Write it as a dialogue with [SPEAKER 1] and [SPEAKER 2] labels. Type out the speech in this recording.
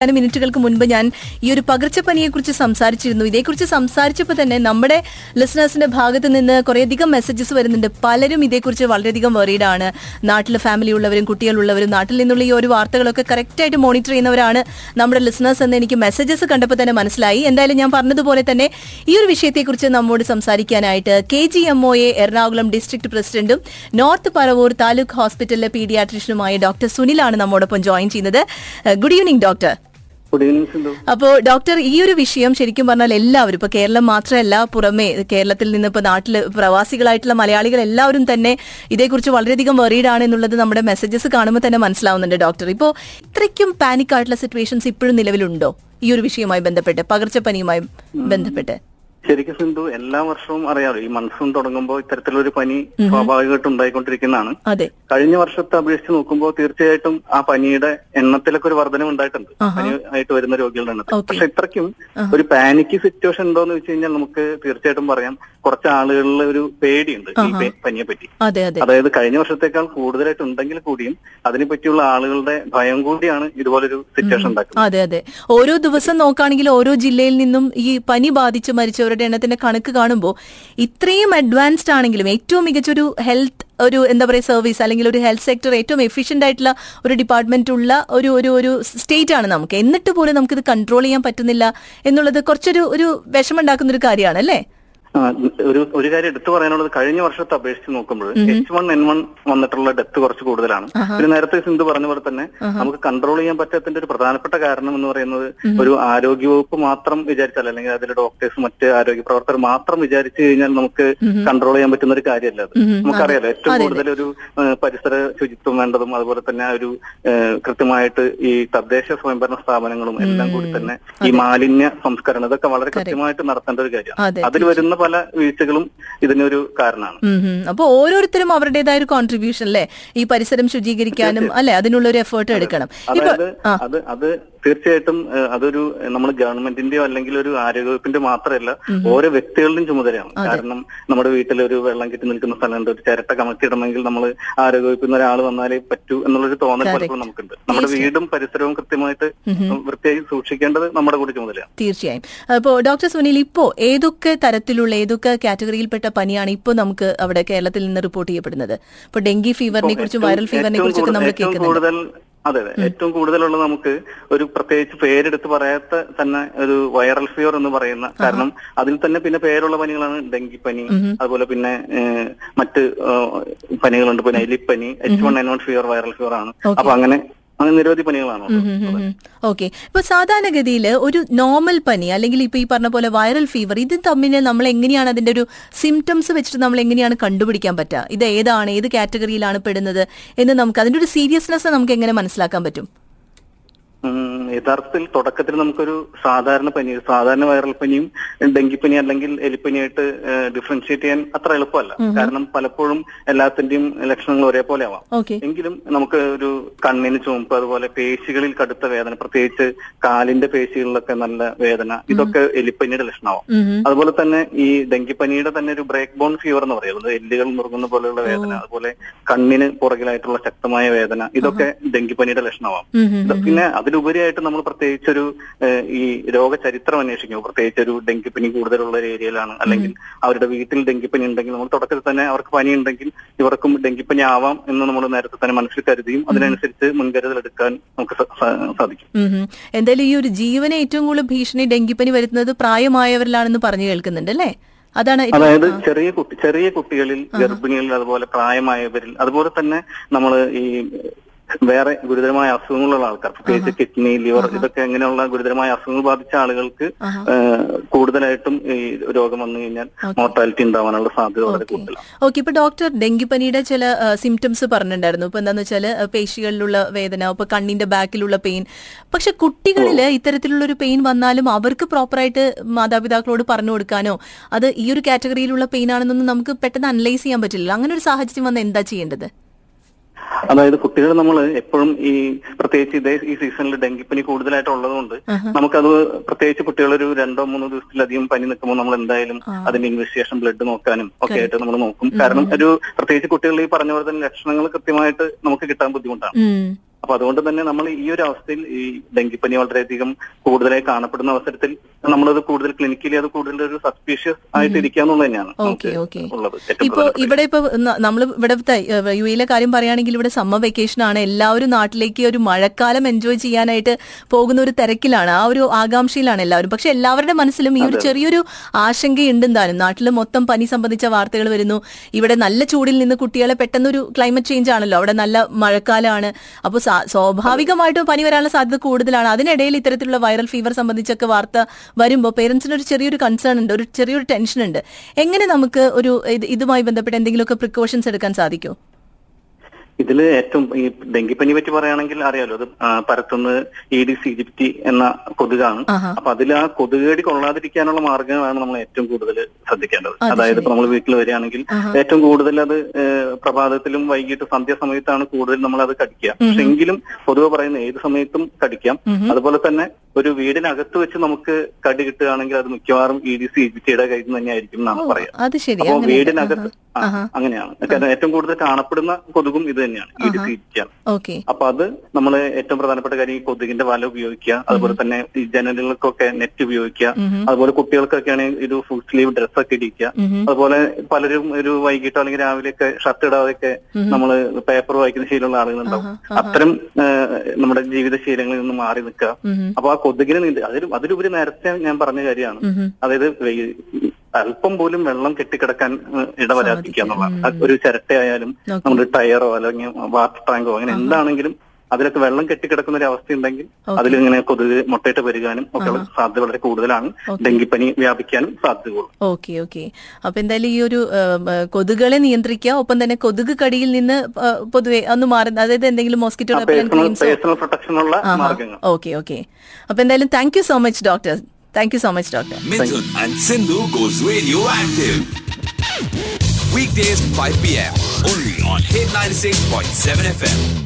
[SPEAKER 1] ഏതാനും മിനിറ്റുകൾക്ക് മുൻപ് ഞാൻ ഈ ഒരു പകർച്ചപ്പനിയെ കുറിച്ച് സംസാരിച്ചിരുന്നു. ഇതേക്കുറിച്ച് സംസാരിച്ചപ്പോൾ തന്നെ നമ്മുടെ ലിസണേഴ്സിന്റെ ഭാഗത്ത് നിന്ന് കുറേയധികം മെസ്സേജസ് വരുന്നുണ്ട്. പലരും ഇതേക്കുറിച്ച് വളരെയധികം വറീഡാണ് നാട്ടിൽ ഫാമിലി ഉള്ളവരും കുട്ടികളുള്ളവരും നാട്ടിൽ നിന്നുള്ള ഈ ഒരു വാർത്തകളൊക്കെ കറക്റ്റായിട്ട് മോണിറ്റർ ചെയ്യുന്നവരാണ് നമ്മുടെ ലിസണേഴ്സ് എന്ന് എനിക്ക് മെസ്സേജസ് കണ്ടപ്പോൾ തന്നെ മനസ്സിലായി. എന്തായാലും ഞാൻ പറഞ്ഞതുപോലെ തന്നെ ഈ ഒരു വിഷയത്തെക്കുറിച്ച് നമ്മോട് സംസാരിക്കാനായിട്ട് K G M O A Ernakulam district പ്രസിഡന്റും നോർത്ത് പറവൂർ താലൂക്ക് ഹോസ്പിറ്റലിലെ പീഡിയാട്രീഷ്യനുമായ ഡോക്ടർ സുനിലാണ് നമ്മോടൊപ്പം ജോയിൻ ചെയ്യുന്നത്. ഗുഡ് ഈവനിങ് ഡോക്ടർ അപ്പോ ഡോക്ടർ ഈ ഒരു വിഷയം ശരിക്കും പറഞ്ഞാൽ എല്ലാവരും ഇപ്പൊ കേരളം മാത്രമല്ല പുറമെ കേരളത്തിൽ നിന്ന് ഇപ്പൊ നാട്ടിൽ പ്രവാസികളായിട്ടുള്ള മലയാളികൾ എല്ലാവരും തന്നെ ഇതേക്കുറിച്ച് വളരെയധികം വെറീഡ് ആണ് എന്നുള്ളത് നമ്മുടെ മെസ്സേജസ് കാണുമ്പോൾ തന്നെ മനസ്സിലാവുന്നുണ്ട് ഡോക്ടർ. ഇപ്പോ ഇത്രയ്ക്കും പാനിക് ആയിട്ടുള്ള സിറ്റുവേഷൻസ് ഇപ്പോഴും നിലവിലുണ്ടോ? ഈ ഒരു വിഷയവുമായി ബന്ധപ്പെട്ട് പകർച്ചപ്പനിയുമായി ബന്ധപ്പെട്ട്.
[SPEAKER 2] ശരിക്കും സിന്ധു എല്ലാ വർഷവും അറിയാലോ ഈ മൺസൂൺ തുടങ്ങുമ്പോൾ ഇത്തരത്തിലൊരു പനി സ്വാഭാവികമായിട്ട് ഉണ്ടായിക്കൊണ്ടിരിക്കുന്നതാണ്.
[SPEAKER 1] അതെ.
[SPEAKER 2] കഴിഞ്ഞ വർഷത്തെ അപേക്ഷിച്ച് നോക്കുമ്പോൾ തീർച്ചയായിട്ടും ആ പനിയുടെ എണ്ണത്തിലൊക്കെ ഒരു വർധനം ഉണ്ടായിട്ടുണ്ട്. പനി ആയിട്ട് വരുന്ന രോഗികളുടെ എണ്ണത്തിൽ. പക്ഷെ ഇത്രയ്ക്കും ഒരു പാനിക് സിറ്റുവേഷൻ ഉണ്ടോ എന്ന് വെച്ച് കഴിഞ്ഞാൽ നമുക്ക് തീർച്ചയായിട്ടും പറയാം. കുറച്ച് ആളുകളിൽ ഒരു പേടിയുണ്ട് ഈ പനിയെ പറ്റി
[SPEAKER 1] അതെ അതെ.
[SPEAKER 2] അതായത് കഴിഞ്ഞ വർഷത്തേക്കാൾ കൂടുതലായിട്ട് ഉണ്ടെങ്കിൽ കൂടിയും അതിനെ പറ്റിയുള്ള ആളുകളുടെ ഭയം കൂടിയാണ് ഇതുപോലൊരു സിറ്റുവേഷൻ ഉണ്ടാക്കുന്നത്.
[SPEAKER 1] അതെ അതെ. ഓരോ ദിവസം നോക്കുകയാണെങ്കിൽ ഓരോ ജില്ലയിൽ നിന്നും ഈ പനി ബാധിച്ച് മരിച്ചവരുടെ എണ്ണത്തിന്റെ കണക്ക് കാണുമ്പോൾ ഇത്രയും അഡ്വാൻസ്ഡ് ആണെങ്കിലും ഏറ്റവും മികച്ചൊരു ഹെൽത്ത് ഒരു എന്താ പറയുക സർവീസ് അല്ലെങ്കിൽ ഒരു ഹെൽത്ത് സെക്ടർ ഏറ്റവും എഫിഷ്യന്റ് ആയിട്ടുള്ള ഒരു ഡിപ്പാർട്ട്മെന്റ് ഉള്ള ഒരു ഒരു ഒരു സ്റ്റേറ്റ് ആണ് നമുക്ക്. എന്നിട്ട് പോലും നമുക്കിത് കൺട്രോൾ ചെയ്യാൻ പറ്റുന്നില്ല എന്നുള്ളത് കുറച്ചൊരു ഒരു വിഷമുണ്ടാക്കുന്ന ഒരു കാര്യമാണ് അല്ലേ?
[SPEAKER 2] ഒരു ഒരു കാര്യം എടുത്തു പറയാനുള്ളത് കഴിഞ്ഞ വർഷത്തെ അപേക്ഷിച്ച് നോക്കുമ്പോൾ എച്ച് വൺ എൻ വൺ വന്നിട്ടുള്ള ഡെത്ത് കുറച്ച് കൂടുതലാണ്. പിന്നെ നേരത്തെ സിന്ധു പറഞ്ഞ പോലെ തന്നെ നമുക്ക് കൺട്രോൾ ചെയ്യാൻ പറ്റാത്തതിന്റെ ഒരു പ്രധാനപ്പെട്ട കാരണം എന്ന് പറയുന്നത് ഒരു ആരോഗ്യവകുപ്പ് മാത്രം വിചാരിച്ചാൽ അല്ലെങ്കിൽ അതിലെ ഡോക്ടേഴ്സ് മറ്റ് ആരോഗ്യ പ്രവർത്തകർ മാത്രം വിചാരിച്ചു കഴിഞ്ഞാൽ നമുക്ക് കൺട്രോൾ ചെയ്യാൻ പറ്റുന്ന ഒരു കാര്യമല്ല അത്. നമുക്കറിയാലോ ഏറ്റവും കൂടുതൽ ഒരു പരിസര ശുചിത്വം വേണ്ടതും അതുപോലെ തന്നെ ഒരു കൃത്യമായിട്ട് ഈ തദ്ദേശ സ്വയംഭരണ സ്ഥാപനങ്ങളും എല്ലാം കൂടി തന്നെ ഈ മാലിന്യ സംസ്കരണം ഇതൊക്കെ വളരെ കൃത്യമായിട്ട് നടത്തേണ്ട ഒരു കാര്യമാണ്. അതിൽ വരുന്ന പല വീഴ്ചകളും ഇതിനൊരു കാരണമാണ്.
[SPEAKER 1] അപ്പൊ ഓരോരുത്തരും അവരുടേതായ ഒരു കോൺട്രിബ്യൂഷൻ അല്ലേ ഈ പരിസരം ശുചീകരിക്കാനും അല്ലെ? അതിനുള്ള ഒരു എഫേർട്ട് എടുക്കണം.
[SPEAKER 2] അത് അത് തീർച്ചയായിട്ടും അതൊരു നമ്മൾ ഗവൺമെന്റിന്റെയോ അല്ലെങ്കിൽ ഒരു ആരോഗ്യവകുപ്പിന്റെ മാത്രമല്ല ഓരോ വ്യക്തികളുടെയും ചുമതലയാണ്. കാരണം നമ്മുടെ വീട്ടിൽ ഒരു വെള്ളം കെട്ടി നിൽക്കുന്ന സ്ഥലമുണ്ട് ഒരു ചിരട്ട കമത്തിയിടണമെങ്കിൽ നമ്മൾ ആരോഗ്യവകുപ്പിൽ നിന്ന് ഒരാൾ വന്നാലേ പറ്റൂ എന്നുള്ളൊരു തോന്നൽ പലപ്പോഴും നമുക്കുണ്ട്. നമ്മുടെ വീടും പരിസരവും കൃത്യമായിട്ട് വൃത്തിയായി സൂക്ഷിക്കേണ്ടത് നമ്മുടെ കൂടി ചുമതലയാണ്.
[SPEAKER 1] തീർച്ചയായും. അപ്പോ ഡോക്ടർ സുനിൽ ഇപ്പോ ഏതൊക്കെ തരത്തിലുള്ള ഏതൊക്കെ കാറ്റഗറിയിൽപ്പെട്ട പനിയാണ് ഇപ്പോ നമുക്ക് അവിടെ കേരളത്തിൽ നിന്ന് റിപ്പോർട്ട് ചെയ്യപ്പെടുന്നത്? ഇപ്പൊ ഡെങ്കി ഫീവറിനെ കുറിച്ചും വൈറൽ ഫീവറിനെ കുറിച്ചൊക്കെ നമ്മൾ
[SPEAKER 2] കൂടുതൽ അതെ അതെ. ഏറ്റവും കൂടുതലുള്ള നമുക്ക് ഒരു പ്രത്യേകിച്ച് പേരെടുത്ത് പറയാത്ത തന്നെ ഒരു വൈറൽ ഫീവർ എന്ന് പറയുന്ന കാരണം അതിൽ തന്നെ പിന്നെ പേരുള്ള പനികളാണ് ഡെങ്കിപ്പനി അതുപോലെ പിന്നെ മറ്റ് പനികളുണ്ട്. പിന്നെ എലിപ്പനി H one N one fever viral fever ആണ്. അപ്പൊ അങ്ങനെ അങ്ങനെ നിരവധി പനികളാണ്.
[SPEAKER 1] ഓക്കെ ഇപ്പൊ സാധാരണഗതിയിൽ ഒരു നോർമൽ പനി അല്ലെങ്കിൽ ഇപ്പൊ ഈ പറഞ്ഞ പോലെ വൈറൽ ഫീവർ ഇത് തമ്മിൽ നമ്മൾ എങ്ങനെയാണ് അതിന്റെ ഒരു സിംറ്റംസ് വെച്ചിട്ട് നമ്മൾ എങ്ങനെയാണ് കണ്ടുപിടിക്കാൻ പറ്റുക? ഇത് ഏതാണ് ഏത് കാറ്റഗറിയിലാണ് പെടുന്നത് എന്ന് നമുക്ക് അതിന്റെ ഒരു സീരിയസ്നെസ് നമുക്ക് എങ്ങനെ മനസ്സിലാക്കാൻ പറ്റും?
[SPEAKER 2] യഥാർത്ഥത്തിൽ തുടക്കത്തിൽ നമുക്കൊരു സാധാരണ പനി സാധാരണ വൈറൽ പനിയും ഡെങ്കിപ്പനി അല്ലെങ്കിൽ എലിപ്പനിയായിട്ട് ഡിഫറൻഷിയേറ്റ് ചെയ്യാൻ അത്ര എളുപ്പമല്ല. കാരണം പലപ്പോഴും എല്ലാത്തിന്റെയും ലക്ഷണങ്ങൾ ഒരേപോലെ ആവാം. എങ്കിലും നമുക്ക് ഒരു കണ്ണിന് ചുമപ്പ് അതുപോലെ പേശികളിൽ കടുത്ത വേദന പ്രത്യേകിച്ച് കാലിന്റെ പേശികളിലൊക്കെ നല്ല വേദന ഇതൊക്കെ എലിപ്പനിയുടെ ലക്ഷണമാവാം. അതുപോലെ തന്നെ ഈ ഡെങ്കിപ്പനിയുടെ തന്നെ ഒരു ബ്രേക്ക് ബോൺ ഫീവർ എന്ന് പറയുന്നത് എല്ലുകൾ മുറുകുന്ന പോലെയുള്ള വേദന അതുപോലെ കണ്ണിന് പുറകിലായിട്ടുള്ള ശക്തമായ വേദന ഇതൊക്കെ ഡെങ്കിപ്പനിയുടെ ലക്ഷണമാവും. പിന്നെ അതിലുപരിയായിട്ട് നമ്മൾ പ്രത്യേകിച്ച് ഒരു ഏഹ്, ഈ രോഗചരിത്രം അന്വേഷിക്കും പ്രത്യേകിച്ച് ഒരു ഡെങ്കിപ്പനി കൂടുതലുള്ള ഒരു ഏരിയയിലാണ്. അല്ലെങ്കിൽ അവരുടെ വീട്ടിൽ ഡെങ്കിപ്പനി ഉണ്ടെങ്കിൽ നമ്മൾ തുടക്കത്തിൽ തന്നെ അവർക്ക് പനി ഉണ്ടെങ്കിൽ ഇവർക്കും ഡെങ്കിപ്പനി ആവാം എന്ന് നമ്മൾ നേരത്തെ തന്നെ മനസ്സിൽ കരുതിയും അതിനനുസരിച്ച് മുൻകരുതൽ എടുക്കാൻ നമുക്ക് സാധിക്കും.
[SPEAKER 1] എന്തായാലും ഈ ഒരു ജീവനെ ഏറ്റവും കൂടുതൽ ഭീഷണി ഡെങ്കിപ്പനി വരുന്നത് പ്രായമായവരിലാണെന്ന് പറഞ്ഞു കേൾക്കുന്നുണ്ട് അല്ലേ? അതാണ്
[SPEAKER 2] അതായത് ചെറിയ കുട്ടി ചെറിയ കുട്ടികളിൽ ഗർഭിണികളിൽ അതുപോലെ പ്രായമായവരിൽ അതുപോലെ തന്നെ നമ്മൾ ഈ വേറെ ഗുരുതരമായ അസുഖങ്ങളുള്ള ആൾക്കാർ പ്രത്യേകിച്ച് കിഡ്നി ലിവർ ഇതൊക്കെ അങ്ങനെയുള്ള ഗുരുതരമായ അസുഖങ്ങൾ ബാധിച്ച ആളുകൾക്ക് കൂടുതലായിട്ടും ഈ രോഗം വന്നു കഴിഞ്ഞാൽ മോർട്ടാലിറ്റി ഉണ്ടാവാനുള്ള സാധ്യത വളരെ കൂടുതലാണ്.
[SPEAKER 1] ഓക്കെ ഇപ്പൊ ഡോക്ടർ ഡെങ്കിപ്പനിയുടെ ചില സിംറ്റംസ് പറഞ്ഞിട്ടുണ്ടായിരുന്നു. ഇപ്പൊ എന്താന്ന് വെച്ചാൽ പേശികളിലുള്ള വേദന ഇപ്പൊ കണ്ണിന്റെ ബാക്കിലുള്ള പെയിൻ പക്ഷെ കുട്ടികളിൽ ഇത്തരത്തിലുള്ള ഒരു പെയിൻ വന്നാലും അവർക്ക് പ്രോപ്പറായിട്ട് മാതാപിതാക്കളോട് പറഞ്ഞു കൊടുക്കാനോ അത് ഈ ഒരു കാറ്റഗറിയിലുള്ള പെയിൻ ആണെന്നൊന്നും നമുക്ക് പെട്ടെന്ന് അനലൈസ് ചെയ്യാൻ പറ്റില്ല അങ്ങനെ ഒരു സാഹചര്യം വന്ന് എന്താ ചെയ്യേണ്ടത്?
[SPEAKER 2] അതായത് കുട്ടികൾ നമ്മൾ എപ്പോഴും ഈ പ്രത്യേകിച്ച് ഇതേ ഈ സീസണിൽ ഡെങ്കിപ്പനി കൂടുതലായിട്ട് ഉള്ളതുകൊണ്ട് നമുക്കത് പ്രത്യേകിച്ച് കുട്ടികൾ ഒരു രണ്ടോ മൂന്നോ ദിവസത്തിലധികം പനി നിൽക്കുമ്പോൾ നമ്മൾ എന്തായാലും അതിന്റെ ഇൻവെസ്റ്റിഗേഷൻ ബ്ലഡ് നോക്കാനും ഒക്കെ ആയിട്ട് നമ്മൾ നോക്കും. കാരണം ഒരു പ്രത്യേകിച്ച് കുട്ടികൾ ഈ പറഞ്ഞ പോലെ തന്നെ ലക്ഷണങ്ങൾ കൃത്യമായിട്ട് നമുക്ക് കിട്ടാൻ ബുദ്ധിമുട്ടാണ്. അപ്പൊ അതുകൊണ്ട് തന്നെ നമ്മൾ ഈ ഒരു അവസ്ഥയിൽ ഈ ഡെങ്കിപ്പനി വളരെയധികം കൂടുതലായി കാണപ്പെടുന്ന അവസരത്തിൽ നമ്മളത് കൂടുതൽ ക്ലിനിക്കലി അത് കൂടുതൽ ഒരു സസ്പീഷ്യസ് ആയിട്ട് ഇരിക്കുക എന്നുള്ളത് തന്നെയാണ്
[SPEAKER 1] ഓക്കെ ഓക്കെ. ഇപ്പൊ ഇവിടെ ഇപ്പൊ നമ്മൾ ഇവിടെ യു എയിലെ കാര്യം പറയുകയാണെങ്കിൽ ഇവിടെ സമ്മർ വെക്കേഷൻ ആണ്. എല്ലാവരും നാട്ടിലേക്ക് ഒരു മഴക്കാലം എൻജോയ് ചെയ്യാനായിട്ട് പോകുന്ന ഒരു തിരക്കിലാണ്. ആ ഒരു ആകാംക്ഷയിലാണ് എല്ലാവരും. പക്ഷെ എല്ലാവരുടെ മനസ്സിലും ഈ ഒരു ചെറിയൊരു ആശങ്കയുണ്ട് താനും നാട്ടിൽ മൊത്തം പനി സംബന്ധിച്ച വാർത്തകൾ വരുന്നു. ഇവിടെ നല്ല ചൂടിൽ നിന്ന് കുട്ടികളെ പെട്ടെന്നൊരു ക്ലൈമറ്റ് ചേഞ്ച് ആണല്ലോ. അവിടെ നല്ല മഴക്കാലമാണ് അപ്പോൾ സ്വാഭാവികമായിട്ടും പനി വരാനുള്ള സാധ്യത കൂടുതലാണ്. അതിനിടയിൽ ഇത്തരത്തിലുള്ള വൈറൽ ഫീവർ സംബന്ധിച്ചൊക്കെ വാർത്ത വരുമ്പോൾ പേരൻസിന് ഒരു ചെറിയൊരു കൺസേൺ ഉണ്ട് ഒരു ചെറിയൊരു ടെൻഷൻ ഉണ്ട്. എങ്ങനെ നമുക്ക് ഒരു ഇതുമായി ബന്ധപ്പെട്ട് എന്തെങ്കിലുമൊക്കെ പ്രിക്കോഷൻസ് എടുക്കാൻ സാധിക്കും?
[SPEAKER 2] ഇതിൽ ഏറ്റവും ഈ ഡെങ്കിപ്പനി പറ്റി പറയുകയാണെങ്കിൽ അറിയാലോ അത് ആ, പരത്തുന്നത് ഈഡിസ് ജിപ്റ്റി എന്ന കൊതുകാണ്. അപ്പൊ അതിൽ ആ കൊതുകേടി കൊള്ളാതിരിക്കാനുള്ള മാർഗങ്ങളാണ് നമ്മൾ ഏറ്റവും കൂടുതൽ ശ്രദ്ധിക്കേണ്ടത്. അതായത് ഇപ്പൊ നമ്മൾ വീട്ടിൽ വരികയാണെങ്കിൽ ഏറ്റവും കൂടുതൽ അത് പ്രഭാതത്തിലും വൈകിട്ട് സന്ധ്യാസമയത്താണ് കൂടുതൽ നമ്മൾ അത് കടിക്കുക പക്ഷെ എങ്കിലും പൊതുവെ പറയുന്ന ഏത് സമയത്തും കടിക്കാം. അതുപോലെ തന്നെ ഒരു വീടിനകത്ത് വെച്ച് നമുക്ക് കടി കിട്ടുകയാണെങ്കിൽ അത് മിക്കവാറും ഇ ഡി സി ജിപ്റ്റിയുടെ കയ്യിൽ നിന്ന് തന്നെയായിരിക്കും എന്നാണ് പറയാ
[SPEAKER 1] അത് ശരി.
[SPEAKER 2] അപ്പൊ വീടിനകത്ത് അങ്ങനെയാണ്. കാരണം ഏറ്റവും കൂടുതൽ കാണപ്പെടുന്ന കൊതുകും ഇത് തന്നെയാണ്. ഇത്
[SPEAKER 1] തീറ്റിയാണ്.
[SPEAKER 2] അപ്പൊ അത് നമ്മൾ ഏറ്റവും പ്രധാനപ്പെട്ട കാര്യം ഈ കൊതുകിന്റെ വല ഉപയോഗിക്കുക. അതുപോലെ തന്നെ ഈ ജനലുകൾക്കൊക്കെ നെറ്റ് ഉപയോഗിക്കുക. അതുപോലെ കുട്ടികൾക്കൊക്കെ ആണെങ്കിൽ ഇത് ഫുൾ സ്ലീവ് ഡ്രസ്സൊക്കെ ഇടിക്കുക. അതുപോലെ പലരും ഒരു വൈകിട്ടോ അല്ലെങ്കിൽ രാവിലെയൊക്കെ ഷർട്ട് ഇടാതെയൊക്കെ നമ്മൾ പേപ്പർ വായിക്കുന്ന ശീലമുള്ള ആളുകളുണ്ടാവും. അത്തരം നമ്മുടെ ജീവിതശീലങ്ങളിൽ നിന്ന് മാറി നിൽക്കുക. അപ്പൊ ആ കൊതുകിനെ നീന്തി അതിലും അതിലുപരി നേരത്തെ ഞാൻ പറഞ്ഞ കാര്യമാണ്. അതായത് അല്പം പോലും വെള്ളം കെട്ടിക്കിടക്കാൻ ഇടവരാതിരിക്കുക എന്നുള്ളതാണ്. ഒരു ചിരട്ടയായാലും നമ്മുടെ ടയറോ അല്ലെങ്കിൽ വാട്ടർ ടാങ്കോ അങ്ങനെ എന്താണെങ്കിലും അതിലൊക്കെ വെള്ളം കെട്ടിക്കിടക്കുന്ന ഒരു അവസ്ഥ ഉണ്ടെങ്കിൽ അതിൽ ഇങ്ങനെ കൊതുക് മുട്ടയിട്ട് വരികാനും ഒക്കെ സാധ്യത വളരെ കൂടുതലാണ്. ഡെങ്കിപ്പനി വ്യാപിക്കാനും സാധ്യതയുള്ളൂ.
[SPEAKER 1] Okay okay. അപ്പൊ എന്തായാലും ഈ ഒരു കൊതുകുകളെ നിയന്ത്രിക്കുക. ഒപ്പം തന്നെ കൊതുക് കടിയിൽ നിന്ന് പൊതുവെ ഒന്ന് മാറി അതായത് എന്തെങ്കിലും മോസ്കിറ്റോ
[SPEAKER 2] പേഴ്സണൽ
[SPEAKER 1] പ്രൊട്ടക്ഷൻ
[SPEAKER 2] പേഴ്സണൽ പ്രൊട്ടക്ഷനുള്ള മാർഗങ്ങൾ
[SPEAKER 1] ഓക്കെ ഓക്കെ. അപ്പൊ എന്തായാലും thank you so much doctor. Thank you so much, Doctor.
[SPEAKER 3] Mithun and Sindhu goes radioactive. Weekdays 5 p.m. only on Hit 96.7 FM.